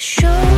Show